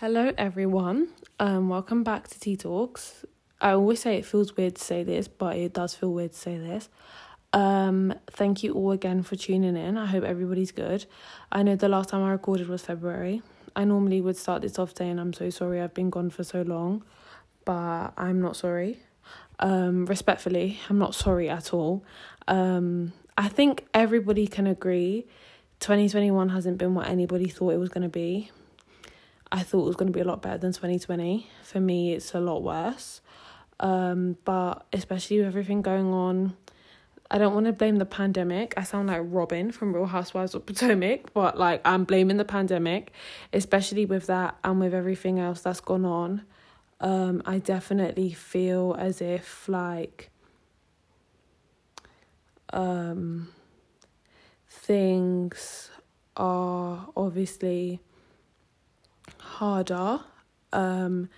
Hello, everyone. Um, welcome back to Tea Talks. I always say it feels weird to say this, but it does feel weird to say this. Um, thank you all again for tuning in. I hope everybody's good. I know the last time I recorded was February. I normally would start this off saying I'm so sorry I've been gone for so long, but I'm not sorry. Um, respectfully, I'm not sorry at all. Um, I think everybody can agree 2021 hasn't been what anybody thought it was going to be I thought it was going to be a lot better than 2020. For me, it's a lot worse. Um, but especially with everything going on, I don't want to blame the pandemic. I sound like Robin from Real Housewives of Potomac, but like I'm blaming the pandemic, especially with that and with everything else that's gone on. Um, I definitely feel as if like um, things are obviously harder. Um,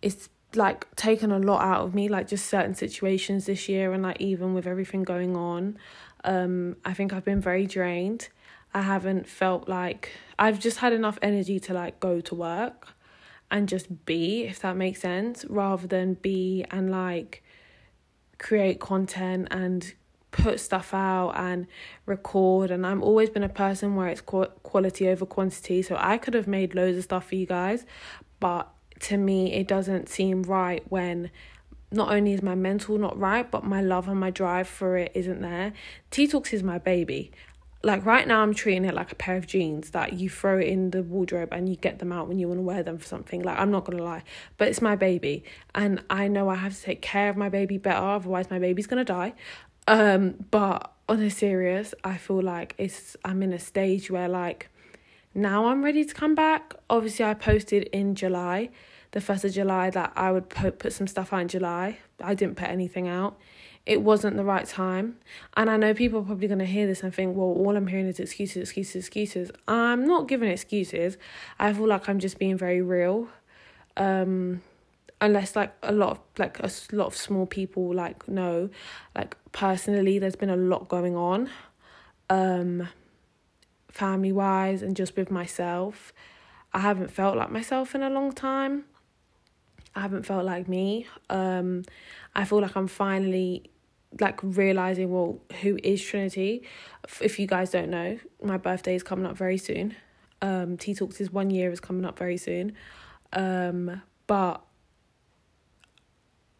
it's like taken a lot out of me, like just certain situations this year, and like even with everything going on, um, I think I've been very drained. I haven't felt like I've just had enough energy to like go to work and just be, if that makes sense, rather than be and like create content and put stuff out and record and I'm always been a person where it's quality over quantity so I could have made loads of stuff for you guys but to me it doesn't seem right when not only is my mental not right but my love and my drive for it isn't there. Tea Talks is my baby. Like right now I'm treating it like a pair of jeans that you throw in the wardrobe and you get them out when you want to wear them for something. Like I'm not to lie but it's my baby and I know I have to take care of my baby better otherwise my baby's to die um, but on a serious, I feel like it's I'm in a stage where like now I'm ready to come back. Obviously, I posted in July, the first of July, that I would put put some stuff out in July. I didn't put anything out. It wasn't the right time, and I know people are probably gonna hear this and think, well, all I'm hearing is excuses, excuses, excuses. I'm not giving excuses. I feel like I'm just being very real. Um, unless like a lot of like a lot of small people like know like personally there's been a lot going on um family wise and just with myself. I haven't felt like myself in a long time. I haven't felt like me. Um i feel like i'm finally like realizing well who is trinity? If you guys don't know my birthday is coming up very soon. Um tea talks is one year is coming up very soon. Um but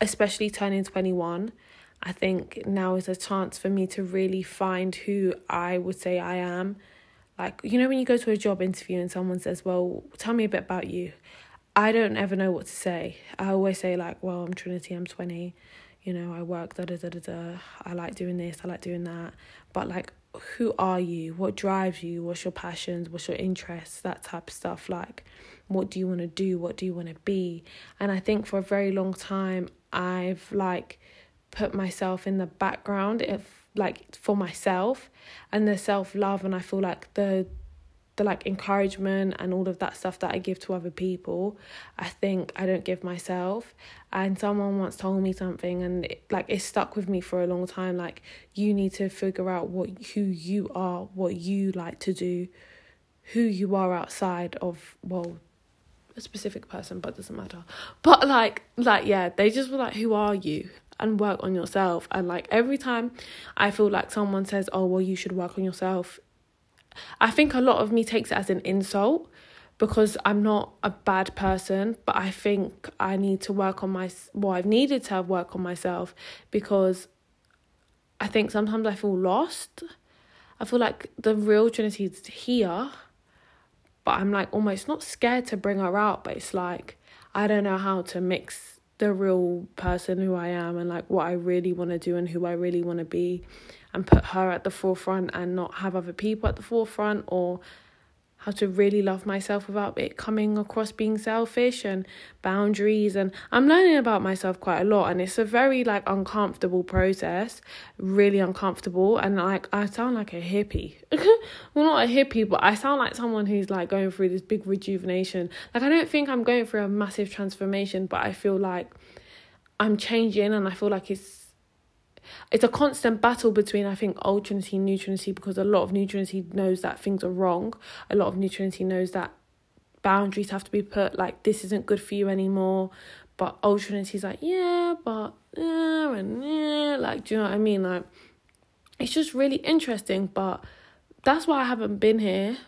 especially turning 21, I think now is a chance for me to really find who I would say I am. Like, you know, when you go to a job interview and someone says, Well, tell me a bit about you. I don't ever know what to say. I always say, like, Well, I'm Trinity, I'm 20, you know, I work, da da da da da. I like doing this, I like doing that. But, like, who are you? What drives you? What's your passions? What's your interests? That type of stuff. Like, what do you want to do? What do you want to be? And I think for a very long time, I've like put myself in the background if like for myself and the self love and I feel like the the like encouragement and all of that stuff that I give to other people, I think I don't give myself. And someone once told me something, and it, like it stuck with me for a long time. Like you need to figure out what who you are, what you like to do, who you are outside of well a specific person, but doesn't matter. But like, like yeah, they just were like, "Who are you?" and work on yourself. And like every time I feel like someone says, "Oh, well, you should work on yourself," I think a lot of me takes it as an insult because I'm not a bad person, but I think I need to work on my well, I've needed to have work on myself because I think sometimes I feel lost. I feel like the real Trinity is here but I'm like almost not scared to bring her out, but it's like I don't know how to mix the real person who I am and like what I really want to do and who I really want to be and put her at the forefront and not have other people at the forefront or how to really love myself without it coming across being selfish and boundaries. And I'm learning about myself quite a lot and it's a very like uncomfortable process really uncomfortable. And like I sound like a hippie. Well not a hippie but I sound like someone who's like going through this big rejuvenation. Like I don't think I'm going through a massive transformation but I feel like I'm changing and I feel like it's it's a constant battle between I think old Trinity and new Trinity because a lot of new Trinity knows that things are wrong. A lot of new Trinity knows that boundaries have to be put, like this isn't good for you anymore. But old Trinity's like, yeah, but yeah, and yeah, like, do you know what I mean? Like, it's just really interesting, but that's why I haven't been here.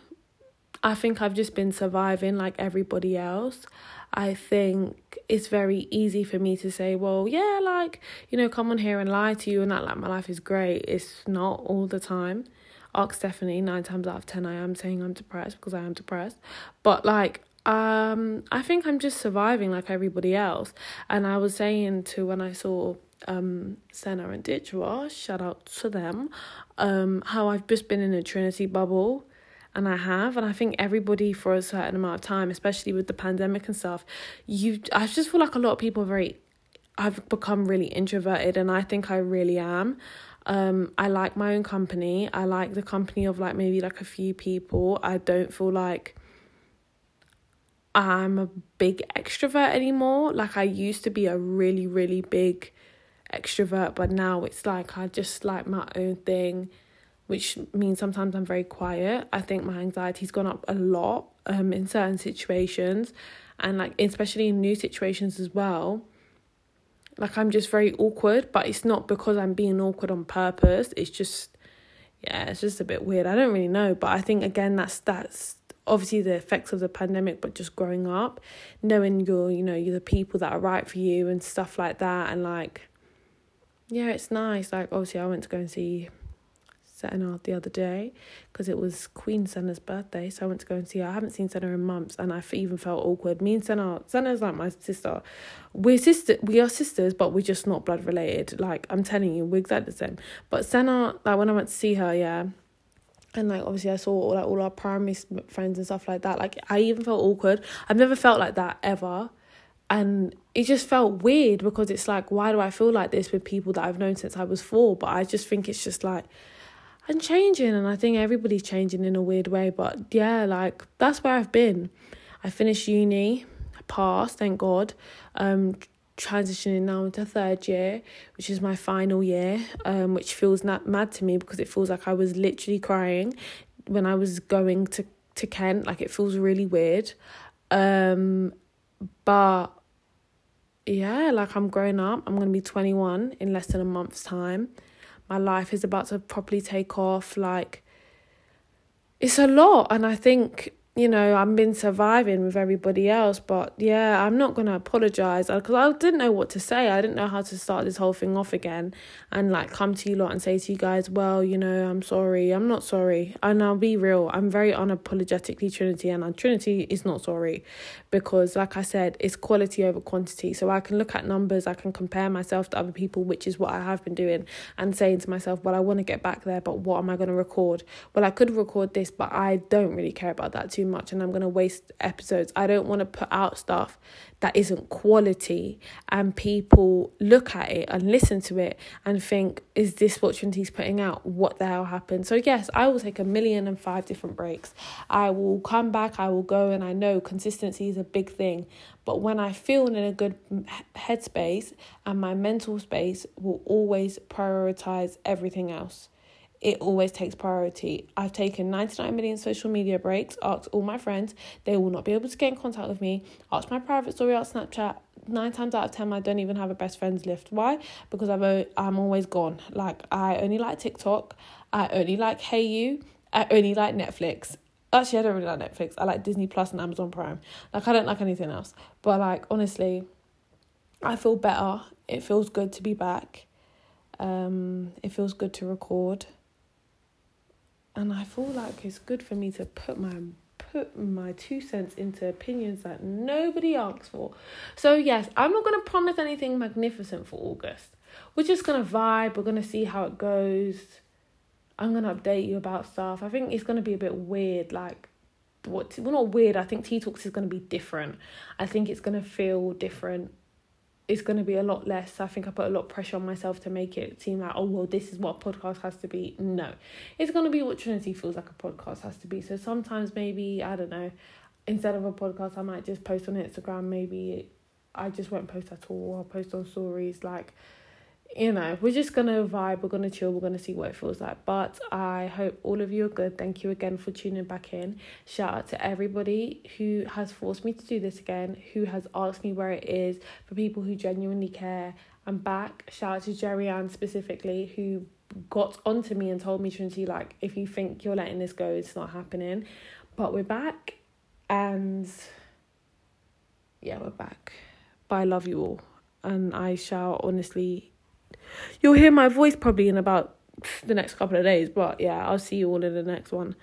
I think I've just been surviving like everybody else. I think it's very easy for me to say, well, yeah, like, you know, come on here and lie to you and that, like, my life is great. It's not all the time. Ask Stephanie, nine times out of ten, I am saying I'm depressed because I am depressed. But, like, um, I think I'm just surviving like everybody else. And I was saying to when I saw um Senna and Ditchwa, shout out to them, um, how I've just been in a Trinity bubble and I have, and I think everybody for a certain amount of time, especially with the pandemic and stuff, you I just feel like a lot of people very I've become really introverted and I think I really am. Um, I like my own company. I like the company of like maybe like a few people. I don't feel like I'm a big extrovert anymore. Like I used to be a really, really big extrovert, but now it's like I just like my own thing which means sometimes I'm very quiet. I think my anxiety's gone up a lot um, in certain situations and like especially in new situations as well. Like I'm just very awkward, but it's not because I'm being awkward on purpose. It's just yeah, it's just a bit weird. I don't really know, but I think again that's that's obviously the effects of the pandemic, but just growing up, knowing you're you know you're the people that are right for you and stuff like that, and like yeah, it's nice. Like obviously I went to go and see Senna the other day because it was Queen Senna's birthday. So I went to go and see her. I haven't seen Senna in months and I even felt awkward. Me and Senna, Senna's like my sister. We're sister, we are sisters, but we're just not blood related. Like I'm telling you, we're exactly the same. But Senna, like when I went to see her, yeah. And like obviously I saw all, like all our primary friends and stuff like that. Like I even felt awkward. I've never felt like that ever and it just felt weird because it's like why do i feel like this with people that i've known since i was four but i just think it's just like and changing and I think everybody's changing in a weird way but yeah like that's where I've been. I finished uni passed thank God um transitioning now into third year which is my final year um which feels not mad to me because it feels like I was literally crying when I was going to to Kent like it feels really weird um but yeah like I'm growing up I'm to be 21 in less than a month's time my life is about to properly take off like it's a lot. And i think you know, I've been surviving with everybody else, but yeah, I'm not going to apologize because I didn't know what to say. I didn't know how to start this whole thing off again and like come to you lot and say to you guys, well, you know, I'm sorry. I'm not sorry. And I'll be real. I'm very unapologetically Trinity and uh, Trinity is not sorry because, like I said, it's quality over quantity. So I can look at numbers, I can compare myself to other people, which is what I have been doing, and saying to myself, well, I want to get back there, but what am I going to record? Well, I could record this, but I don't really care about that too much and I'm going to waste episodes. I don't want to put out stuff that isn't quality and people look at it and listen to it and think, is this what Trinity's putting out? What the hell happened? So, yes, I will take a million and five different breaks. I will come back, I will go, and I know consistency is a big thing. But when I feel in a good headspace and my mental space will always prioritize everything else it always takes priority. I've taken 99 million social media breaks, asked all my friends, they will not be able to get in contact with me. Asked my private story out Snapchat. Nine times out of ten, I don't even have a best friends list. Why? Because I've I'm always gone. Like I only like TikTok. I only like Hayu, I only like Netflix. Actually, I don't really like Netflix. I like Disney Plus and Amazon Prime. Like I don't like anything else. But like honestly, I feel better. It feels good to be back. Um, it feels good to record and I feel like it's good for me to put my put my two cents into opinions that nobody asks for. So yes, I'm not gonna promise anything magnificent for August. We're just gonna vibe. We're gonna see how it goes. I'm gonna update you about stuff. I think it's gonna be a bit weird, like what well not weird. I think Tea Talks is gonna be different. I think it's gonna feel different it's going to be a lot less. I think I put a lot of pressure on myself to make it seem like, oh, well, this is what a podcast has to be. No, it's going to be what Trinity feels like a podcast has to be. So sometimes maybe, I don't know, instead of a podcast, I might just post on Instagram. Maybe I just won't post at all. I'll post on stories. Like, you know, we're just gonna vibe, we're gonna chill, we're gonna see what it feels like. But I hope all of you are good. Thank you again for tuning back in. Shout out to everybody who has forced me to do this again, who has asked me where it is, for people who genuinely care. I'm back. Shout out to Jerry Ann specifically, who got onto me and told me, Trinity, like, if you think you're letting this go, it's not happening. But we're back and yeah, we're back. But I love you all. And I shall honestly You'll hear my voice probably in about the next couple of days, but yeah, I'll see you all in the next one.